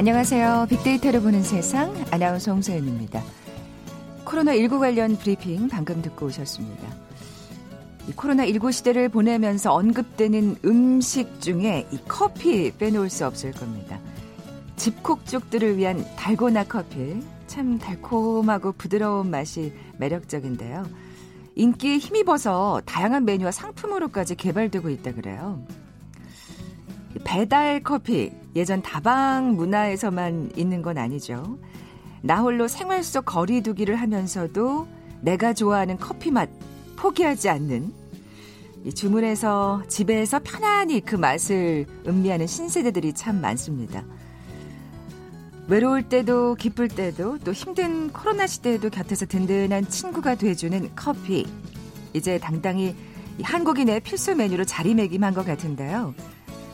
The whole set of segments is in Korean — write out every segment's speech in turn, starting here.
안녕하세요. 빅데이터를 보는 세상 아나운서 홍소연입니다. 코로나19 관련 브리핑 방금 듣고 오셨습니다. 코로나19 시대를 보내면서 언급되는 음식 중에 이 커피 빼놓을 수 없을 겁니다. 집콕족들을 위한 달고나 커피. 참 달콤하고 부드러운 맛이 매력적인데요. 인기에 힘입어서 다양한 메뉴와 상품으로까지 개발되고 있다 그래요. 배달 커피 예전 다방 문화에서만 있는 건 아니죠. 나 홀로 생활 속 거리두기를 하면서도 내가 좋아하는 커피 맛 포기하지 않는 주문해서 집에서 편안히 그 맛을 음미하는 신세대들이 참 많습니다. 외로울 때도 기쁠 때도 또 힘든 코로나 시대에도 곁에서 든든한 친구가 돼주는 커피. 이제 당당히 한국인의 필수 메뉴로 자리매김한 것 같은데요.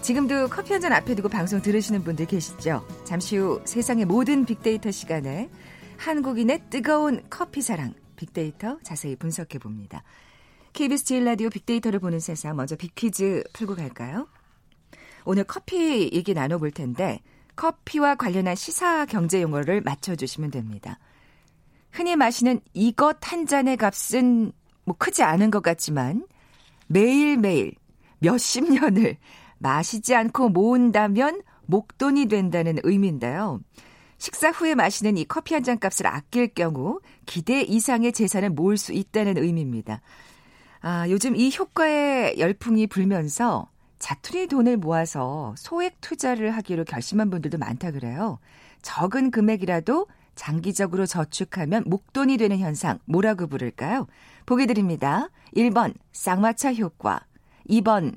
지금도 커피 한 잔 앞에 두고 방송 들으시는 분들 계시죠? 잠시 후 세상의 모든 빅데이터 시간에 한국인의 뜨거운 커피 사랑 빅데이터 자세히 분석해 봅니다. KBS 제일 라디오 빅데이터를 보는 세상 먼저 빅퀴즈 풀고 갈까요? 오늘 커피 얘기 나눠볼 텐데 커피와 관련한 시사 경제 용어를 맞춰주시면 됩니다. 흔히 마시는 이것 한 잔의 값은 뭐 크지 않은 것 같지만 매일매일 몇십 년을 마시지 않고 모은다면 목돈이 된다는 의미인데요. 식사 후에 마시는 이 커피 한 잔 값을 아낄 경우 기대 이상의 재산을 모을 수 있다는 의미입니다. 아, 요즘 이 효과에 열풍이 불면서 자투리 돈을 모아서 소액 투자를 하기로 결심한 분들도 많다 그래요. 적은 금액이라도 장기적으로 저축하면 목돈이 되는 현상 뭐라고 부를까요? 보기 드립니다. 1번 쌍마차 효과, 2번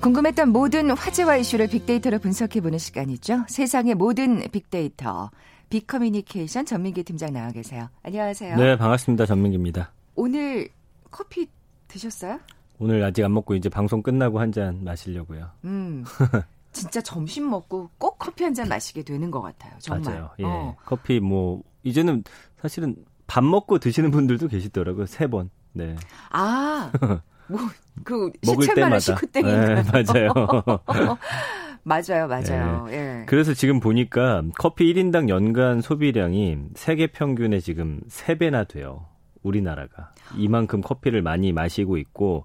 궁금했던 모든 화제와 이슈를 빅데이터로 분석해보는 시간이죠. 세상의 모든 빅데이터. 빅커뮤니케이션 전민기 팀장 나와 계세요. 안녕하세요. 네, 반갑습니다. 전민기입니다. 오늘 커피 드셨어요? 오늘 아직 안 먹고 이제 방송 끝나고 한 잔 마시려고요. 음. 진짜 점심 먹고 꼭 커피 한 잔 마시게 되는 것 같아요. 정말. 맞아요. 예. 어. 커피 뭐 이제는 사실은 밥 먹고 드시는 분들도 계시더라고요. 세 번. 네. 아. 뭐그 시체만한 식후땡인가 네, 맞아요. 맞아요, 맞아요. 네. 예. 그래서 지금 보니까 커피 1인당 연간 소비량이 세계 평균의 지금 3배나 돼요. 우리나라가. 이만큼 커피를 많이 마시고 있고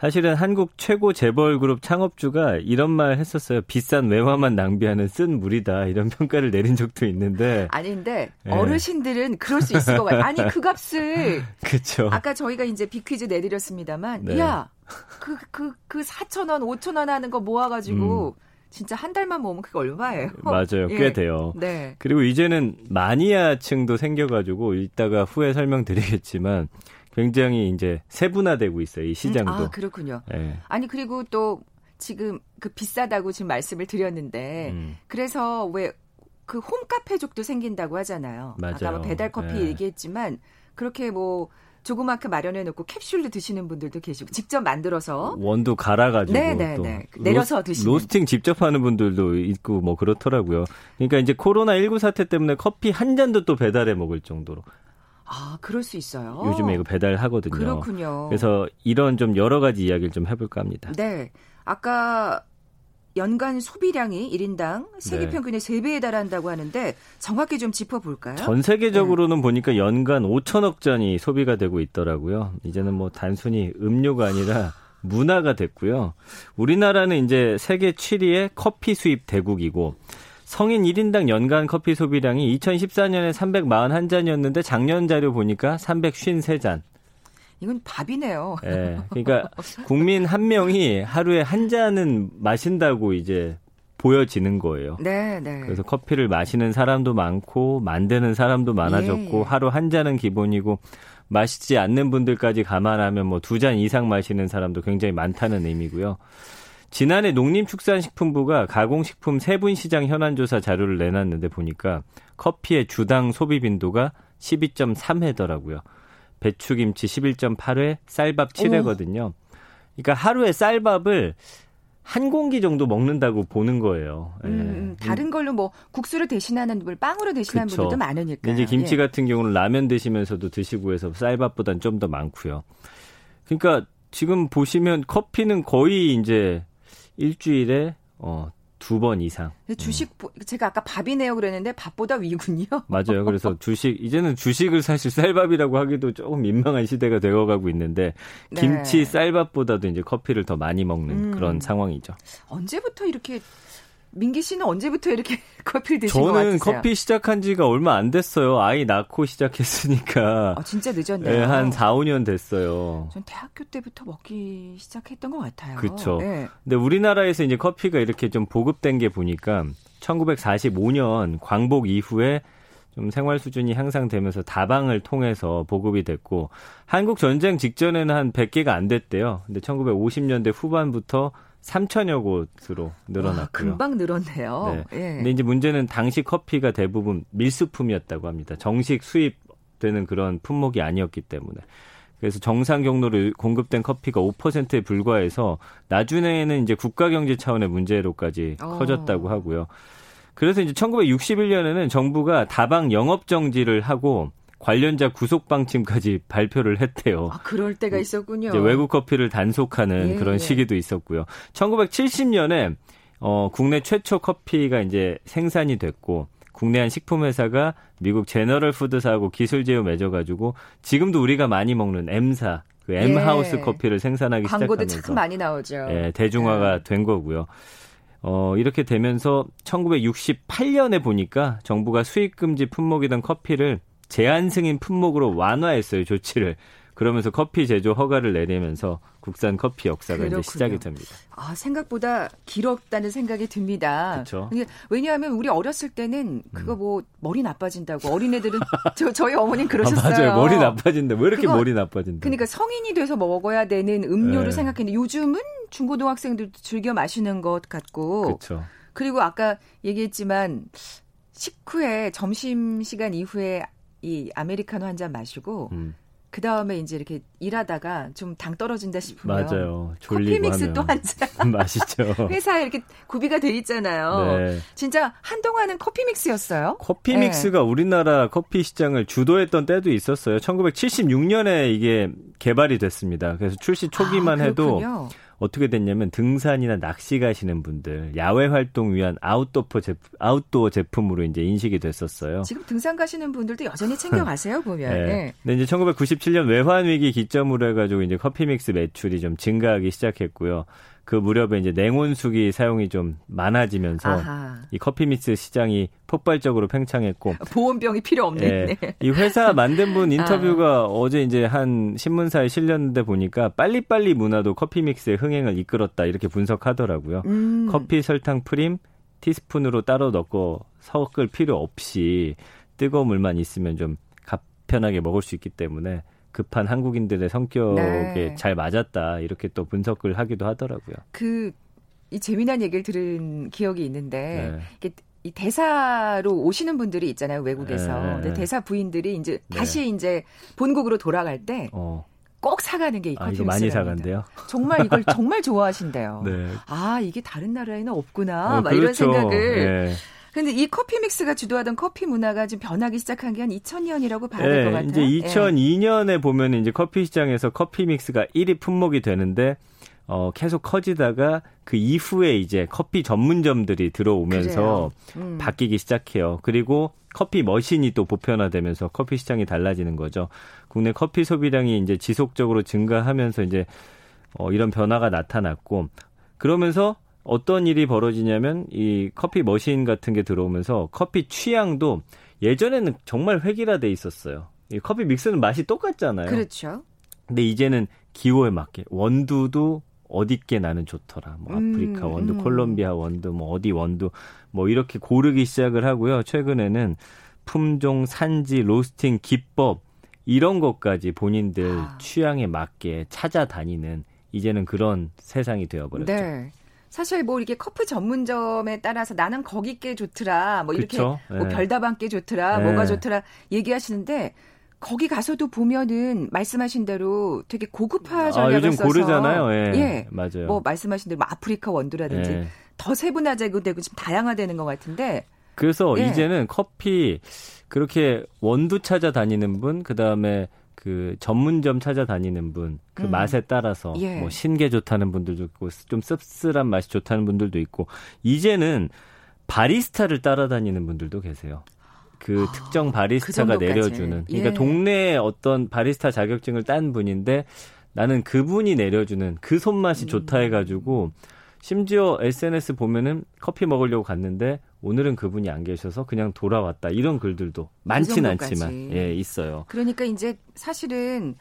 사실은 한국 최고 재벌 그룹 창업주가 이런 말 했었어요. 비싼 외화만 낭비하는 쓴 물이다. 이런 평가를 내린 적도 있는데. 아닌데 네. 어르신들은 그럴 수 있을 것 같아요. 아니 그 값을 그렇죠. 아까 저희가 이제 비퀴즈 내드렸습니다만 네. 야, 그 그 그 4천 원, 5천 원 하는 거 모아 가지고 음. 진짜 한 달만 모으면 그게 얼마예요? 맞아요. 꽤 예. 돼요. 네. 그리고 이제는 마니아층도 생겨가지고 이따가 후에 설명드리겠지만 굉장히 이제 세분화되고 있어요. 이 시장도. 음, 아, 그렇군요. 네. 아니 그리고 또 지금 그 비싸다고 지금 말씀을 드렸는데 음. 그래서 왜 그 홈카페족도 생긴다고 하잖아요. 맞아요. 아까 뭐 배달 커피 네. 얘기했지만 그렇게 뭐 조그맣게 마련해 놓고 캡슐로 드시는 분들도 계시고 직접 만들어서 원두 갈아가지고 네네네. 또 네. 내려서 드시는 로스팅 직접 하는 분들도 있고 뭐 그렇더라고요. 그러니까 이제 코로나 19 사태 때문에 커피 한 잔도 또 배달해 먹을 정도로 아, 그럴 수 있어요. 요즘에 이거 배달하거든요. 그렇군요. 그래서 이런 좀 여러 가지 이야기를 좀 해볼까 합니다. 네. 아까 연간 소비량이 1인당 세계 네. 평균의 3배에 달한다고 하는데 정확히 좀 짚어볼까요? 전 세계적으로는 네. 보니까 연간 5천억 잔이 소비가 되고 있더라고요. 이제는 뭐 단순히 음료가 아니라 문화가 됐고요. 우리나라는 이제 세계 7위의 커피 수입 대국이고 성인 1인당 연간 커피 소비량이 2014년에 341잔이었는데 작년 자료 보니까 353잔. 이건 밥이네요. 예. 그러니까 국민 한 명이 하루에 한 잔은 마신다고 이제 보여지는 거예요. 네, 네. 그래서 커피를 마시는 사람도 많고 만드는 사람도 많아졌고 예, 예. 하루 한 잔은 기본이고 마시지 않는 분들까지 감안하면 뭐 두 잔 이상 마시는 사람도 굉장히 많다는 의미고요. 지난해 농림축산식품부가 가공식품 세분 시장 현안 조사 자료를 내놨는데 보니까 커피의 주당 소비 빈도가 12.3회더라고요. 배추김치 11.8회, 쌀밥 7회거든요. 그러니까 하루에 쌀밥을 한 공기 정도 먹는다고 보는 거예요. 음, 예. 음, 다른 걸로 뭐 국수를 대신하는 분, 빵으로 대신하는 그쵸. 분들도 많으니까. 이제 김치 예. 같은 경우는 라면 드시면서도 드시고 해서 쌀밥보단 좀 더 많고요. 그러니까 지금 보시면 커피는 거의 이제 일주일에 어, 두 번 이상. 주식 제가 아까 밥이네요 그랬는데 밥보다 위군요. 맞아요. 그래서 주식 이제는 주식을 사실 쌀밥이라고 하기도 조금 민망한 시대가 되어가고 있는데 네. 김치 쌀밥보다도 이제 커피를 더 많이 먹는 음. 그런 상황이죠. 언제부터 이렇게 민기 씨는 언제부터 이렇게 커피를 드신 것 같으세요? 저는 커피 시작한 지가 얼마 안 됐어요. 아이 낳고 시작했으니까. 아, 진짜 늦었네요. 네, 한 4, 5년 됐어요. 전 대학교 때부터 먹기 시작했던 것 같아요. 그렇죠. 네. 근데 우리나라에서 이제 커피가 이렇게 좀 보급된 게 보니까 1945년 광복 이후에 좀 생활 수준이 향상되면서 다방을 통해서 보급이 됐고 한국 전쟁 직전에는 한 100개가 안 됐대요. 근데 1950년대 후반부터 3천여 곳으로 늘어났고요. 와, 금방 늘었네요. 네. 예. 근데 이제 문제는 당시 커피가 대부분 밀수품이었다고 합니다. 정식 수입되는 그런 품목이 아니었기 때문에. 그래서 정상 경로로 공급된 커피가 5%에 불과해서 나중에는 이제 국가 경제 차원의 문제로까지 어. 커졌다고 하고요. 그래서 이제 1961년에는 정부가 다방 영업 정지를 하고 관련자 구속 방침까지 발표를 했대요. 아, 그럴 때가 음, 있었군요. 외국 커피를 단속하는 예, 그런 예. 시기도 있었고요. 1970년에 어, 국내 최초 커피가 이제 생산이 됐고 국내 한 식품 회사가 미국 제너럴 푸드사하고 기술 제휴 맺어가지고 지금도 우리가 많이 먹는 M사 그 M 하우스 예. 커피를 생산하기 광고도 시작하면서 참 많이 나오죠. 예, 대중화가 예. 된 거고요. 어, 이렇게 되면서 1968년에 보니까 정부가 수입 금지 품목이던 커피를 제한 승인 품목으로 완화했어요 조치를. 그러면서 커피 제조 허가를 내리면서 국산 커피 역사가 그렇군요. 이제 시작이 됩니다. 아 생각보다 길었다는 생각이 듭니다. 그렇죠. 왜냐하면 우리 어렸을 때는 그거 음. 뭐 머리 나빠진다고 어린애들은 저 저희 어머님 아, 그러셨어요. 아, 맞아요. 머리 나빠진다. 왜 이렇게 그거, 머리 나빠진다. 그러니까 성인이 돼서 먹어야 되는 음료를 네. 생각했는데 요즘은 중고등학생들도 즐겨 마시는 것 같고. 그렇죠. 그리고 아까 얘기했지만 식후에 점심 시간 이후에 이 아메리카노 한 잔 마시고 음. 그 다음에 이제 이렇게 일하다가 좀 당 떨어진다 싶으면 맞아요. 커피 믹스 또 한 잔. 맛있죠. 회사에 이렇게 구비가 돼 있잖아요. 네. 진짜 한동안은 커피 믹스였어요. 커피 네. 믹스가 우리나라 커피 시장을 주도했던 때도 있었어요. 1976년에 이게 개발이 됐습니다. 그래서 출시 초기만 아, 해도 어떻게 됐냐면 등산이나 낚시 가시는 분들 야외 활동 위한 아웃도어 제품 아웃도어 제품으로 이제 인식이 됐었어요. 지금 등산 가시는 분들도 여전히 챙겨 가세요 보면. 네. 네. 근데 이제 1997년 외환 위기 기점으로 해가지고 이제 커피 믹스 매출이 좀 증가하기 시작했고요. 그 무렵에 이제 냉온수기 사용이 좀 많아지면서 아하. 이 커피 믹스 시장이 폭발적으로 팽창했고 보온병이 필요 없네. 예, 이 회사 만든 분 인터뷰가 아. 어제 이제 한 신문사에 실렸는데 보니까 빨리빨리 문화도 커피 믹스의 흥행을 이끌었다 이렇게 분석하더라고요. 음. 커피 설탕 프림 티스푼으로 따로 넣고 섞을 필요 없이 뜨거운 물만 있으면 좀 간편하게 먹을 수 있기 때문에 급한 한국인들의 성격에 네. 잘 맞았다 이렇게 또 분석을 하기도 하더라고요. 그 이 재미난 얘기를 들은 기억이 있는데 네. 이 대사로 오시는 분들이 있잖아요 외국에서. 네. 근데 대사 부인들이 이제 네. 다시 이제 본국으로 돌아갈 때. 어. 꼭 사가는 게 이 커피 아, 많이 사간대요. 정말 이걸 정말 좋아하신대요. 네. 아 이게 다른 나라에는 없구나. 어, 막 그렇죠. 이런 생각을 네. 근데 이 커피 믹스가 주도하던 커피 문화가 좀 변하기 시작한 게 한 2000년이라고 봐야 될것 네, 같아요. 이제 2002년에 예. 보면 이제 커피 시장에서 커피 믹스가 1위 품목이 되는데 어, 계속 커지다가 그 이후에 이제 커피 전문점들이 들어오면서 음. 바뀌기 시작해요. 그리고 커피 머신이 또 보편화되면서 커피 시장이 달라지는 거죠. 국내 커피 소비량이 이제 지속적으로 증가하면서 이제 어, 이런 변화가 나타났고 그러면서 어떤 일이 벌어지냐면 이 커피 머신 같은 게 들어오면서 커피 취향도 예전에는 정말 획일화돼 있었어요. 이 커피 믹스는 맛이 똑같잖아요. 그렇죠. 근데 이제는 기호에 맞게 원두도 어디께 나는 좋더라. 뭐 아프리카 음, 원두, 음. 콜롬비아 원두, 뭐 어디 원두 뭐 이렇게 고르기 시작을 하고요. 최근에는 품종, 산지, 로스팅 기법 이런 것까지 본인들 아. 취향에 맞게 찾아다니는 이제는 그런 세상이 되어버렸죠. 네. 사실 뭐 이렇게 커피 전문점에 따라서 나는 거기 께 좋더라, 뭐 이렇게 뭐 네. 별다방 께 좋더라, 네. 뭐가 좋더라 얘기하시는데 거기 가서도 보면은 말씀하신 대로 되게 고급화 전략을 아, 요즘 써서 고르잖아요. 예. 예. 맞아요. 뭐 말씀하신 대로 뭐 아프리카 원두라든지 예. 더 세분화되고 되고 좀 다양화되는 것 같은데. 그래서 예. 이제는 커피 그렇게 원두 찾아다니는 분, 그 다음에 그 전문점 찾아다니는 분, 그 음. 맛에 따라서 예. 뭐 신게 좋다는 분들도 있고 좀 씁쓸한 맛이 좋다는 분들도 있고 이제는 바리스타를 따라다니는 분들도 계세요. 그 아, 특정 바리스타가 그 내려주는 그러니까 예. 동네에 어떤 바리스타 자격증을 딴 분인데 나는 그분이 내려주는 그 손맛이 음. 좋다 해가지고 심지어 SNS 보면은 커피 먹으려고 갔는데 오늘은 그분이 안 계셔서 그냥 돌아왔다 이런 글들도 많진 그 않지만 예 있어요. 그러니까 이제 사실은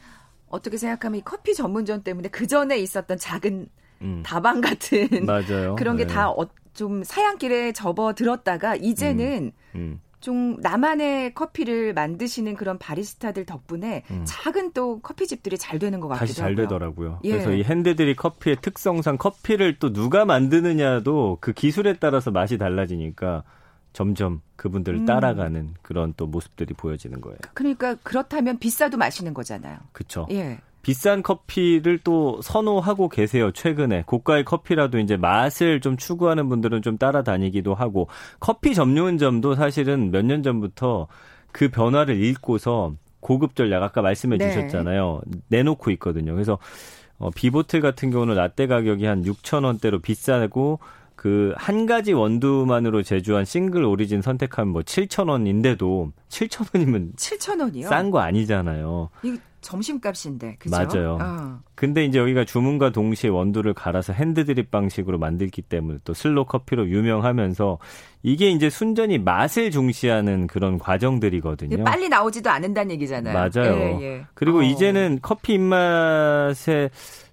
어떻게 생각하면 이 커피 전문점 때문에 그 전에 있었던 작은 음. 다방 같은 맞아요. 그런 게 다좀 네. 사양길에 접어 들었다가 이제는 음. 음. 좀 나만의 커피를 만드시는 그런 바리스타들 덕분에 음. 작은 또 커피집들이 잘 되는 것 같기도 다시 잘 되더라고요. 예. 그래서 이 핸드들이 커피의 특성상 커피를 또 누가 만드느냐도 그 기술에 따라서 맛이 달라지니까 점점 그분들을 음. 따라가는 그런 또 모습들이 보여지는 거예요. 그러니까 그렇다면 비싸도 마시는 거잖아요. 그렇죠. 예. 비싼 커피를 또 선호하고 계세요. 최근에 고가의 커피라도 이제 맛을 좀 추구하는 분들은 좀 따라다니기도 하고 커피 전문점도 사실은 몇 년 전부터 그 변화를 읽고서 고급 전략 아까 말씀해 네. 주셨잖아요. 내놓고 있거든요. 그래서 어, 비보틀 같은 경우는 라떼 가격이 한 6천 원대로 비싸고 그 한 가지 원두만으로 제조한 싱글 오리진 선택하면 뭐 7천 원인데도 7천 원이면 7천 원이요? 싼 거 아니잖아요. 점심값인데, 그죠? 맞아요. 어. 근데 이제 여기가 주문과 동시에 원두를 갈아서 핸드드립 방식으로 만들기 때문에 또 슬로 커피로 유명하면서 이게 이제 순전히 맛을 중시하는 그런 과정들이거든요. 빨리 나오지도 않는다는 얘기잖아요. 맞아요. 예, 예. 그리고 어. 이제는 커피 입맛에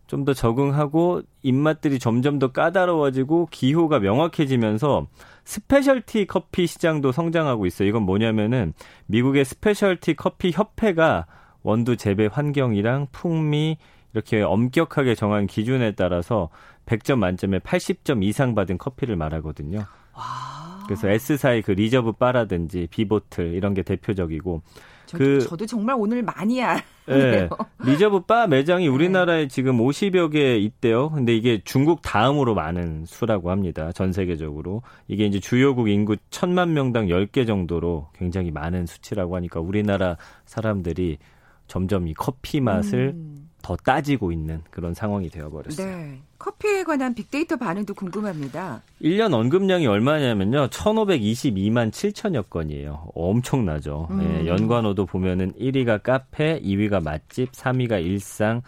좀 더 적응하고 입맛들이 점점 더 까다로워지고 기호가 명확해지면서 specialty 커피 시장도 성장하고 있어요. 이건 뭐냐면은 미국의 specialty 커피 협회가 원두 재배 환경이랑 풍미 이렇게 엄격하게 정한 기준에 따라서 100점 만점에 80점 이상 받은 커피를 말하거든요. 와. 그래서 S사의 그 Reserve 바라든지 B Bottle 이런 게 대표적이고 저, 그 저도 정말 오늘 많이 알네요. 네, Reserve 바 매장이 우리나라에 네. 지금 50여 개 있대요. 근데 이게 중국 다음으로 많은 수라고 합니다. 전 세계적으로. 이게 이제 주요국 인구 1000만 명당 10개 정도로 굉장히 많은 수치라고 하니까 우리나라 사람들이 점점 이 커피 맛을 음. 더 따지고 있는 그런 상황이 되어버렸어요. 네. 커피에 관한 빅데이터 반응도 궁금합니다. 1년 언급량이 얼마냐면요. 1,522만 7천여 건이에요. 엄청나죠. 음. 예, 연관어도 보면은 1위가 카페, 2위가 맛집, 3위가 일상,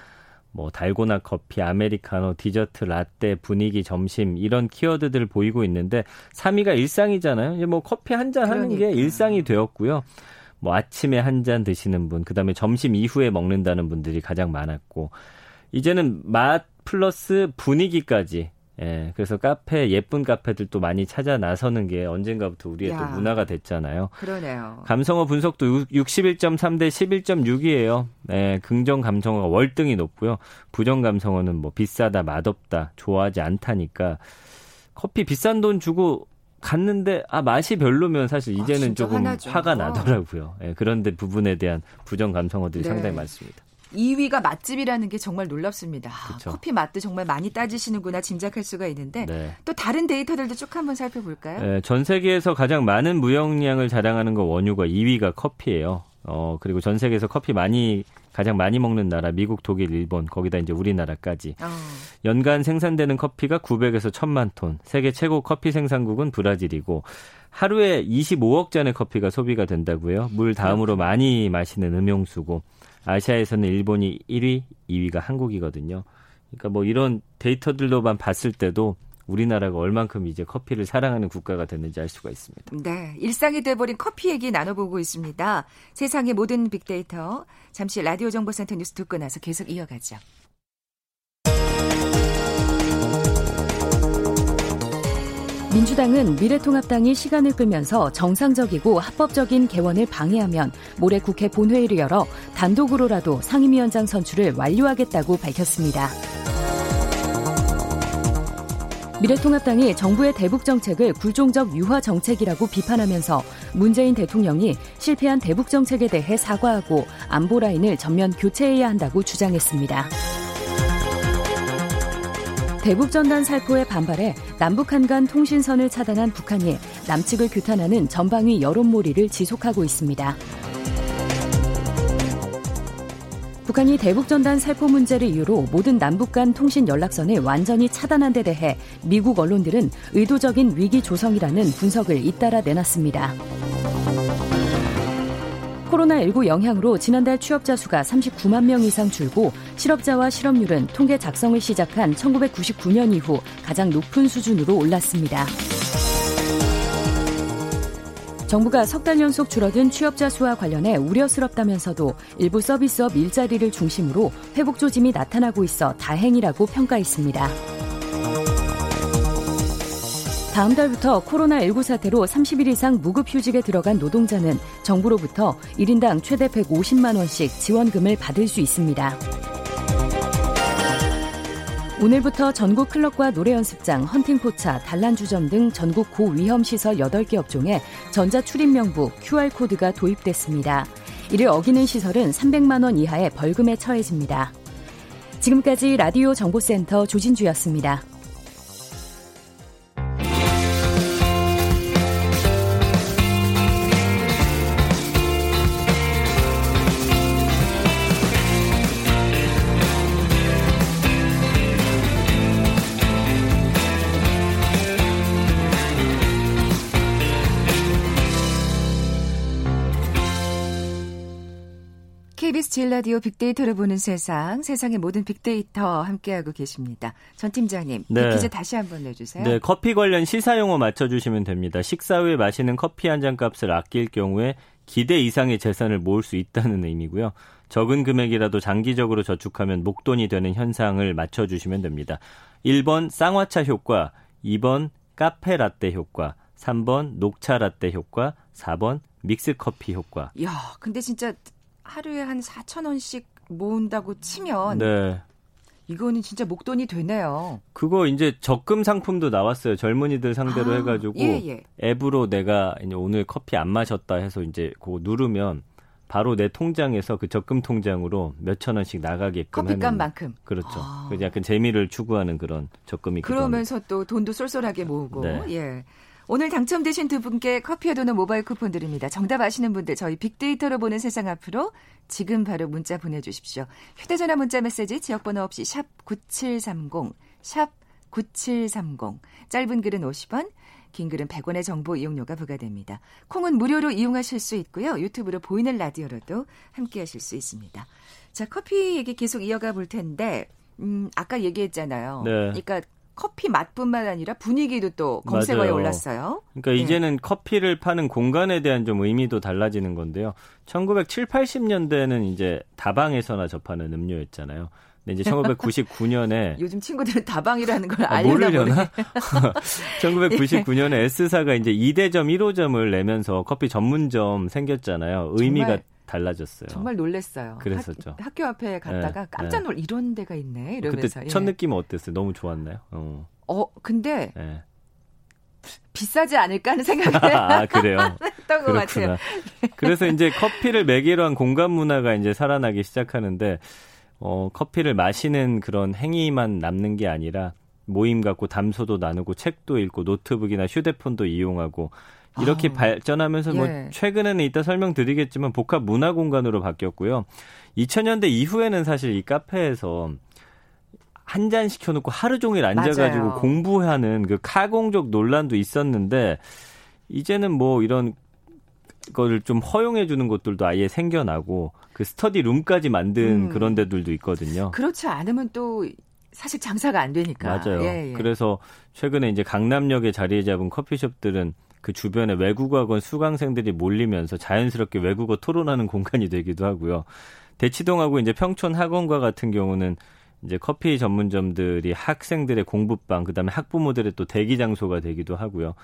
뭐 달고나 커피, 아메리카노, 디저트, 라떼, 분위기, 점심 이런 키워드들을 보이고 있는데 3위가 일상이잖아요. 이제 뭐 커피 한 잔 하는 게 일상이 되었고요. 뭐 아침에 한 잔 드시는 분, 그다음에 점심 이후에 먹는다는 분들이 가장 많았고 이제는 맛 플러스 분위기까지 예, 그래서 카페, 예쁜 카페들도 많이 찾아 나서는 게 언젠가부터 우리의 야, 또 문화가 됐잖아요. 그러네요. 감성어 분석도 61.3 대 11.6이에요. 예, 긍정 감성어가 월등히 높고요. 부정 감성어는 뭐 비싸다, 맛없다, 좋아하지 않다니까 커피 비싼 돈 주고 갔는데 아 맛이 별로면 사실 아, 이제는 아, 조금 화나죠. 화가 나더라고요. 예, 그런데 부분에 대한 부정 감성어들이 네. 상당히 많습니다. 2위가 맛집이라는 게 정말 놀랍습니다. 그쵸. 커피 맛도 정말 많이 따지시는구나 짐작할 수가 있는데 네. 또 다른 데이터들도 쭉 한번 살펴볼까요? 네, 전 세계에서 가장 많은 무역량을 자랑하는 거 원유가 2위가 커피예요. 어 그리고 전 세계에서 커피 많이 가장 많이 먹는 나라 미국, 독일, 일본 거기다 이제 우리나라까지 어. 연간 생산되는 커피가 900에서 1000만 톤. 세계 최고 커피 생산국은 브라질이고 하루에 25억 잔의 커피가 소비가 된다고요. 물 다음으로 많이 마시는 음용수고 아시아에서는 일본이 1위, 2위가 한국이거든요. 그러니까 뭐 이런 데이터들로만 봤을 때도 우리나라가 얼만큼 이제 커피를 사랑하는 국가가 됐는지 알 수가 있습니다. 네, 일상이 돼버린 커피 얘기 나눠보고 있습니다. 세상의 모든 빅데이터 잠시 라디오 정보센터 뉴스 듣고 나서 계속 이어가죠. 민주당은 미래통합당이 시간을 끌면서 정상적이고 합법적인 개원을 방해하면 모레 국회 본회의를 열어 단독으로라도 상임위원장 선출을 완료하겠다고 밝혔습니다. 미래통합당이 정부의 대북 정책을 굴종적 유화 정책이라고 비판하면서 문재인 대통령이 실패한 대북 정책에 대해 사과하고 안보 라인을 전면 교체해야 한다고 주장했습니다. 대북 전단 살포에 반발해 남북 한간 통신선을 차단한 북한이 남측을 규탄하는 전방위 여론몰이를 지속하고 있습니다. 북한이 대북전단 살포 문제를 이유로 모든 남북 간 통신 연락선을 완전히 차단한 데 대해 미국 언론들은 의도적인 위기 조성이라는 분석을 잇따라 내놨습니다. 코로나19 영향으로 지난달 취업자 수가 39만 명 이상 줄고 실업자와 실업률은 통계 작성을 시작한 1999년 이후 가장 높은 수준으로 올랐습니다. 정부가 석 달 연속 줄어든 취업자 수와 관련해 우려스럽다면서도 일부 서비스업 일자리를 중심으로 회복 조짐이 나타나고 있어 다행이라고 평가했습니다. 다음 달부터 코로나19 사태로 30일 이상 무급휴직에 들어간 노동자는 정부로부터 1인당 최대 150만 원씩 지원금을 받을 수 있습니다. 오늘부터 전국 클럽과 노래 연습장, 헌팅포차, 단란주점 등 전국 고위험 시설 8개 업종에 전자 출입 명부 QR코드가 도입됐습니다. 이를 어기는 시설은 300만 원 이하의 벌금에 처해집니다. 지금까지 라디오 정보센터 조진주였습니다. 제일 라디오 빅데이터를 보는 세상, 세상의 모든 빅데이터 함께하고 계십니다. 전 팀장님, 네. 퀴즈 다시 한번 내주세요. 네, 커피 관련 시사용어 맞춰주시면 됩니다. 식사 후에 마시는 커피 한 잔 값을 아낄 경우에 기대 이상의 재산을 모을 수 있다는 의미고요. 적은 금액이라도 장기적으로 저축하면 목돈이 되는 현상을 맞춰주시면 됩니다. 1번 쌍화차 효과, 2번 카페 라떼 효과, 3번 녹차 라떼 효과, 4번 믹스 커피 효과. 야, 근데 진짜 하루에 한 4천 원씩 모은다고 치면 네. 이거는 진짜 목돈이 되네요. 그거 이제 적금 상품도 나왔어요. 젊은이들 상대로 아, 해가지고 예, 예. 앱으로 내가 이제 오늘 커피 안 마셨다 해서 이제 그거 누르면 바로 내 통장에서 그 적금 통장으로 몇천 원씩 나가게끔 커피값만큼. 그렇죠. 아. 약간 재미를 추구하는 그런 적금이 그러면서 또 돈도 쏠쏠하게 모으고 네. 예. 오늘 당첨되신 두 분께 커피와 도넛 모바일 쿠폰 드립니다. 정답 아시는 분들 저희 빅데이터로 보는 세상 앞으로 지금 바로 문자 보내주십시오. 휴대전화 문자 메시지 지역번호 없이 샵 9730, 샵 9730. 짧은 글은 50원, 긴 글은 100원의 정보 이용료가 부과됩니다. 콩은 무료로 이용하실 수 있고요. 유튜브로 보이는 라디오로도 함께 하실 수 있습니다. 자, 커피 얘기 계속 이어가 볼 텐데, 음, 아까 얘기했잖아요. 네. 그러니까 커피 맛뿐만 아니라 분위기도 또 검색어에 맞아요. 올랐어요. 그러니까 네. 이제는 커피를 파는 공간에 대한 좀 의미도 달라지는 건데요. 1970, 80년대는 이제 다방에서나 접하는 음료였잖아요. 근데 이제 1999년에 요즘 친구들은 다방이라는 걸 아, 알려나 모르려나? 1999년에 S사가 이제 2대점 1호점을 내면서 커피 전문점 생겼잖아요. 의미가 정말. 달라졌어요. 정말 놀랬어요. 그랬었죠. 학, 교 앞에 갔다가 네, 깜짝 놀 네. 이런 데가 있네 이러면서. 그때 첫 예. 느낌은 어땠어요? 너무 좋았나요? 어, 어 근데 네. 비싸지 않을까 하는 생각이 아, 그래요. 했던 것 같아요. 그래서 이제 커피를 매개로 한 공간 문화가 이제 살아나기 시작하는데 어, 커피를 마시는 그런 행위만 남는 게 아니라 모임 갖고 담소도 나누고 책도 읽고 노트북이나 휴대폰도 이용하고 이렇게 아, 발전하면서 뭐 예. 뭐 최근에는 이따 설명드리겠지만 복합 문화 공간으로 바뀌었고요. 2000년대 이후에는 사실 이 카페에서 한 잔 시켜놓고 하루 종일 앉아가지고 맞아요. 공부하는 그 카공족 논란도 있었는데 이제는 뭐 이런 거를 좀 허용해 주는 곳들도 아예 생겨나고 그 스터디 룸까지 만든 음. 그런 데들도 있거든요. 그렇지 않으면 또 사실 장사가 안 되니까. 맞아요. 예, 예. 그래서 최근에 이제 강남역에 자리 잡은 커피숍들은 그 주변에 외국어학원 수강생들이 몰리면서 자연스럽게 외국어 토론하는 공간이 되기도 하고요. 대치동하고 이제 평촌 학원과 같은 경우는 이제 커피 전문점들이 학생들의 공부방, 그다음에 학부모들의 또 대기 장소가 되기도 하고요.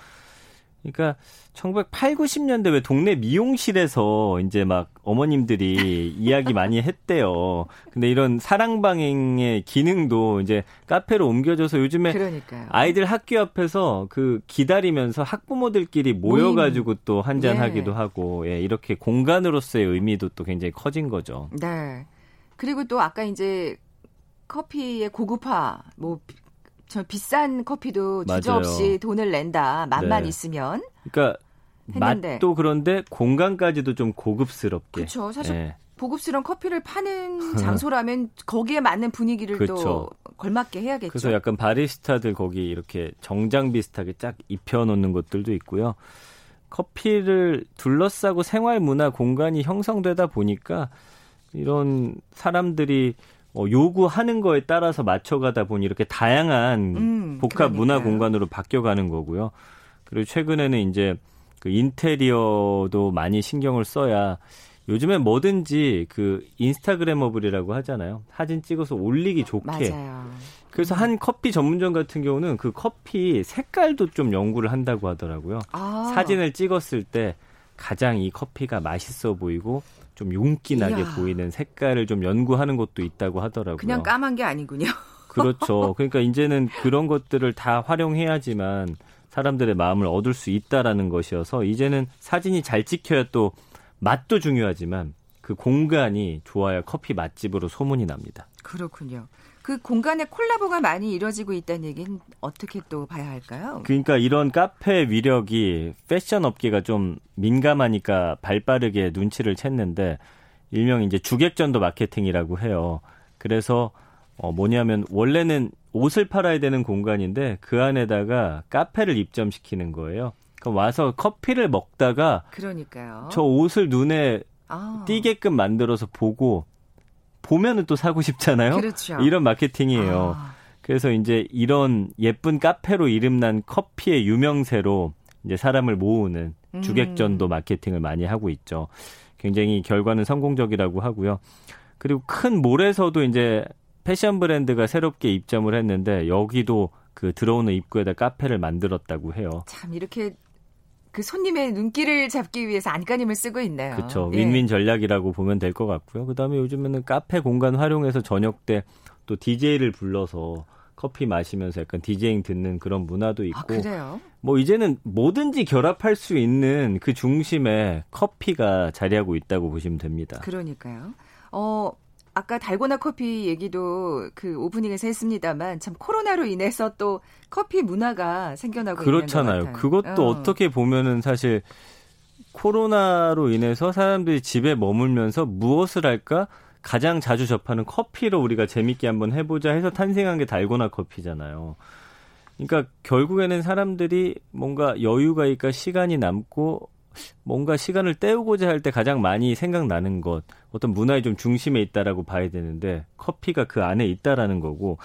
그러니까 1980, 90년대 왜 동네 미용실에서 이제 막 어머님들이 이야기 많이 했대요. 근데 이런 사랑방행의 기능도 이제 카페로 옮겨져서 요즘에 그러니까요. 아이들 학교 앞에서 그 기다리면서 학부모들끼리 모여가지고 또 한잔 하기도 예. 하고 예, 이렇게 공간으로서의 의미도 또 굉장히 커진 거죠. 네. 그리고 또 아까 이제 커피의 고급화, 뭐 저 비싼 커피도 주저없이 돈을 낸다. 맛만 네. 있으면. 그러니까 했는데. 맛도 그런데 공간까지도 좀 고급스럽게. 그렇죠. 사실 네. 고급스러운 커피를 파는 장소라면 거기에 맞는 분위기를 그렇죠. 또 걸맞게 해야겠죠. 그래서 약간 바리스타들 거기 이렇게 정장 비슷하게 쫙 입혀놓는 것들도 있고요. 커피를 둘러싸고 생활 문화 공간이 형성되다 보니까 이런 사람들이 어, 요구하는 거에 따라서 맞춰가다 보니 이렇게 다양한 음, 복합 그러니까요. 문화 공간으로 바뀌어가는 거고요. 그리고 최근에는 이제 그 인테리어도 많이 신경을 써야 요즘에 뭐든지 그 인스타그래머블이라고 하잖아요. 사진 찍어서 올리기 좋게. 맞아요. 그래서 음. 한 커피 전문점 같은 경우는 그 커피 색깔도 좀 연구를 한다고 하더라고요. 아. 사진을 찍었을 때 가장 이 커피가 맛있어 보이고 좀 윤기나게 이야. 보이는 색깔을 좀 연구하는 것도 있다고 하더라고요. 그냥 까만 게 아니군요. 그렇죠. 그러니까 이제는 그런 것들을 다 활용해야지만 사람들의 마음을 얻을 수 있다라는 것이어서 이제는 사진이 잘 찍혀야 또 맛도 중요하지만 그 공간이 좋아야 커피 맛집으로 소문이 납니다. 그렇군요. 그 공간에 콜라보가 많이 이루어지고 있다는 얘기는 어떻게 또 봐야 할까요? 그러니까 이런 카페 위력이 패션 업계가 좀 민감하니까 발빠르게 눈치를 챘는데 일명 이제 주객전도 마케팅이라고 해요. 그래서 어 뭐냐면 원래는 옷을 팔아야 되는 공간인데 그 안에다가 카페를 입점시키는 거예요. 그럼 와서 커피를 먹다가 그러니까요. 저 옷을 눈에 아. 띄게끔 만들어서 보고 보면은 또 사고 싶잖아요. 그렇죠. 이런 마케팅이에요. 아. 그래서 이제 이런 예쁜 카페로 이름난 커피의 유명세로 이제 사람을 모으는 음. 주객전도 마케팅을 많이 하고 있죠. 굉장히 결과는 성공적이라고 하고요. 그리고 큰 몰에서도 이제 패션 브랜드가 새롭게 입점을 했는데 여기도 그 들어오는 입구에다 카페를 만들었다고 해요. 참 이렇게 그 손님의 눈길을 잡기 위해서 안간힘을 쓰고 있네요. 그렇죠. 윈윈 전략이라고 보면 될 것 같고요. 그다음에 요즘에는 카페 공간 활용해서 저녁 때 또 DJ를 불러서 커피 마시면서 약간 디제잉 듣는 그런 문화도 아, 있고. 아, 그래요? 뭐 이제는 뭐든지 결합할 수 있는 그 중심에 커피가 자리하고 있다고 보시면 됩니다. 그러니까요. 어, 아까 달고나 커피 얘기도 그 오프닝에서 했습니다만 참 코로나로 인해서 또 커피 문화가 생겨나고 그렇잖아요. 있는 것 같아요. 그것도 어. 떻게 보면은 사실 코로나로 인해서 사람들이 집에 머물면서 무엇을 할까 가장 자주 접하는 커피로 우리가 재밌게 한번 해보자 해서 탄생한 게 달고나 커피잖아요. 그러니까 결국에는 사람들이 뭔가 여유가 있까 시간이 남고 뭔가 시간을 때우고자 할 때 가장 많이 생각나는 것, 어떤 문화의 좀 중심에 있다라고 봐야 되는데 커피가 그 안에 있다라는 거고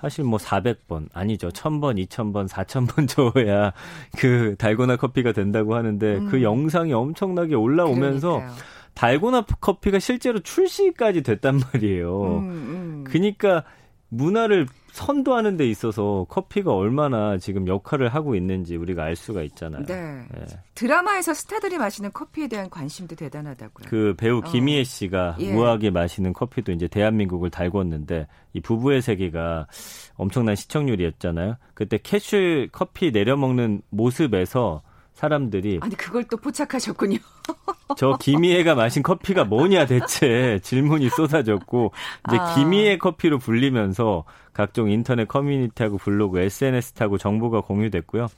사실 뭐 400번 아니죠. 1000번, 2000번, 4000번 저어야 그 달고나 커피가 된다고 하는데 음. 그 영상이 엄청나게 올라오면서 그러니까요. 달고나 커피가 실제로 출시까지 됐단 말이에요. 음, 음. 그니까 문화를 선도하는 데 있어서 커피가 얼마나 지금 역할을 하고 있는지 우리가 알 수가 있잖아요. 네. 네. 드라마에서 스타들이 마시는 커피에 대한 관심도 대단하다고요. 그 배우 어. 김희애 씨가 예. 우아하게 마시는 커피도 이제 대한민국을 달궜는데 이 부부의 세계가 엄청난 시청률이었잖아요. 그때 캐슐 커피 내려 먹는 모습에서 사람들이 아니 그걸 또 포착하셨군요. 저 김희애가 마신 커피가 뭐냐 대체 질문이 쏟아졌고 이제 아. 김희애 커피로 불리면서 각종 인터넷 커뮤니티하고 블로그, SNS 타고 정보가 공유됐고요.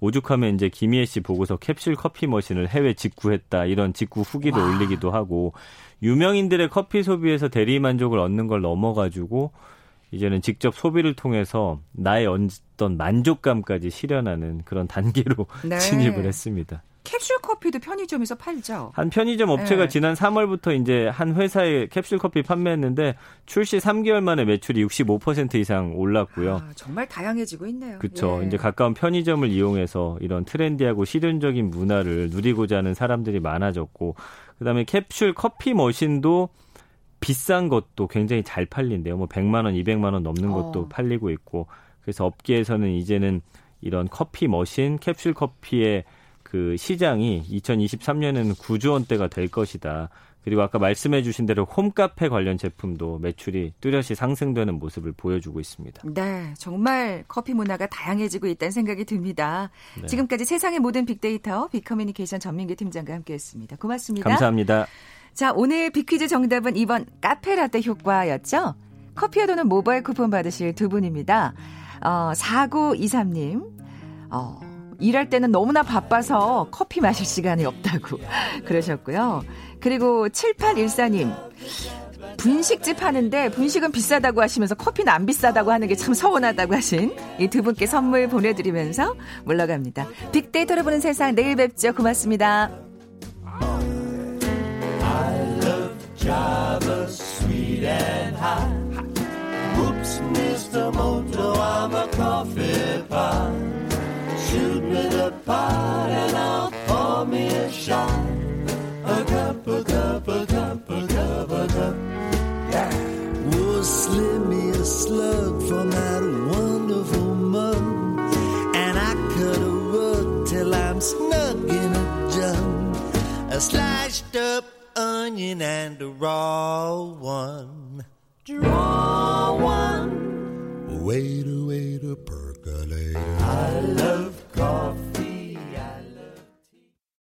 오죽하면 이제 김희애 씨 보고서 캡슐 커피 머신을 해외 직구했다 이런 직구 후기도 와. 올리기도 하고 유명인들의 커피 소비에서 대리 만족을 얻는 걸 넘어가지고 이제는 직접 소비를 통해서 나의 어떤 만족감까지 실현하는 그런 단계로 네. 진입을 했습니다. 캡슐 커피도 편의점에서 팔죠. 한 편의점 업체가 네. 지난 3월부터 이제 한 회사에 캡슐 커피 판매했는데 출시 3개월 만에 매출이 65% 이상 올랐고요. 아, 정말 다양해지고 있네요. 그렇죠. 예. 이제 가까운 편의점을 이용해서 이런 트렌디하고 실용적인 문화를 누리고자 하는 사람들이 많아졌고 그다음에 캡슐 커피 머신도 비싼 것도 굉장히 잘 팔린대요. 뭐 100만 원, 200만 원 넘는 것도 어. 팔리고 있고 그래서 업계에서는 이제는 이런 커피 머신, 캡슐 커피의 그 시장이 2023년에는 9조 원대가 될 것이다. 그리고 아까 말씀해 주신 대로 홈카페 관련 제품도 매출이 뚜렷이 상승되는 모습을 보여주고 있습니다. 네, 정말 커피 문화가 다양해지고 있다는 생각이 듭니다. 네. 지금까지 세상의 모든 빅데이터 빅커뮤니케이션 전민기 팀장과 함께했습니다. 고맙습니다. 감사합니다. 자, 오늘 빅퀴즈 정답은 이번 카페라떼 효과였죠? 커피와 도는 모바일 쿠폰 받으실 두 분입니다. 어, 4923님, 어, 일할 때는 너무나 바빠서 커피 마실 시간이 없다고 그러셨고요. 그리고 7814님, 분식집 하는데 분식은 비싸다고 하시면서 커피는 안 비싸다고 하는 게 참 서운하다고 하신 이 두 분께 선물 보내드리면서 물러갑니다. 빅데이터를 보는 세상 내일 뵙죠. 고맙습니다. Shoot me the pot and I'll pour me a shot. A cup, a cup, a cup, a cup, a cup. Yeah. Oh, slip me a slug from that wonderful mug. And I cut a rug till I'm snug in a jug. A sliced up onion and a raw one. Draw one. Wait a wait a percolator. I love coffee.